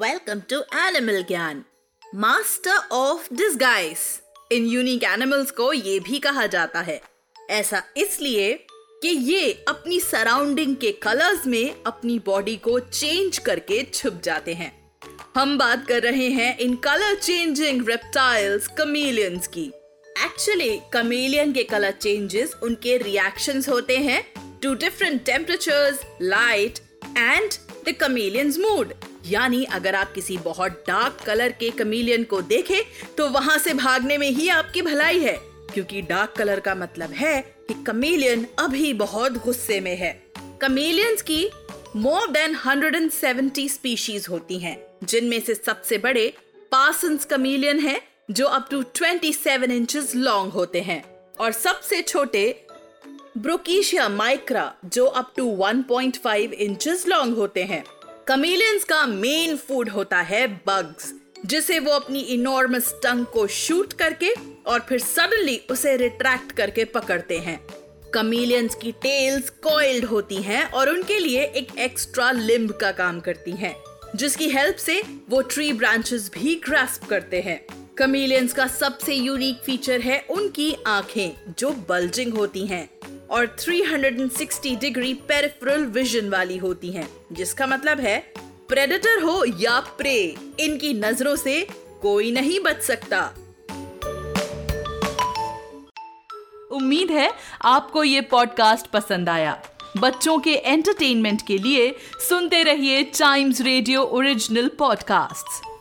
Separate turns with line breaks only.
Welcome to Animal Gyan, Master of Disguise. इन unique animals को ये भी कहा जाता है। ऐसा इसलिए कि ये अपनी सराउंडिंग के कलर्स में अपनी बॉडी को चेंज करके छुप जाते हैं। हम बात कर रहे हैं इन कलर चेंजिंग रेप्टाइल्स कमीलियंस की। एक्चुअली कमीलियन के कलर चेंजेस उनके रिएक्शंस होते हैं to different temperatures light and the chameleon's mood यानी अगर आप किसी बहुत डार्क कलर के कमीलियन को देखें तो वहाँ से भागने में ही आपकी भलाई है। क्योंकि डार्क कलर का मतलब है कि कमीलियन अभी बहुत गुस्से में है। कमीलियंस की मोर देन 170 स्पीशीज होती हैं, जिनमें से सबसे बड़े पार्सन्स कमीलियन है, जो अप टू 27 इंचेस लॉन्ग होते हैं। और सबसे छोटे ब्रोकीशिया माइक्रा जो अप टू 1.5 इंचेस लॉन्ग होते हैं। कमीलियंस का मेन फ़ूड होता है बग्स जिसे वो अपनी इनॉर्मस टंग को शूट करके और फिर सडनली उसे रिट्रैक्ट करके पकड़ते हैं। कमीलियंस की टेल्स कॉइल्ड होती हैं और उनके लिए एक एक्स्ट्रा लिम्ब का काम करती हैं, जिसकी हेल्प से वो ट्री ब्रांचेस भी ग्रास्प करते हैं। कमीलियंस का सबसे यूनिक फीचर है उनकी आँखें, जो बल्जिंग होती हैं। और 360 डिग्री पेरिफेरल विजन वाली होती हैं, जिसका मतलब है प्रेडेटर हो या प्रे इनकी नज़रों से कोई नहीं बच सकता।
उम्मीद है आपको ये पॉडकास्ट पसंद आया। बच्चों के एंटरटेनमेंट के लिए सुनते रहिए टाइम्स रेडियो ओरिजिनल पॉडकास्ट्स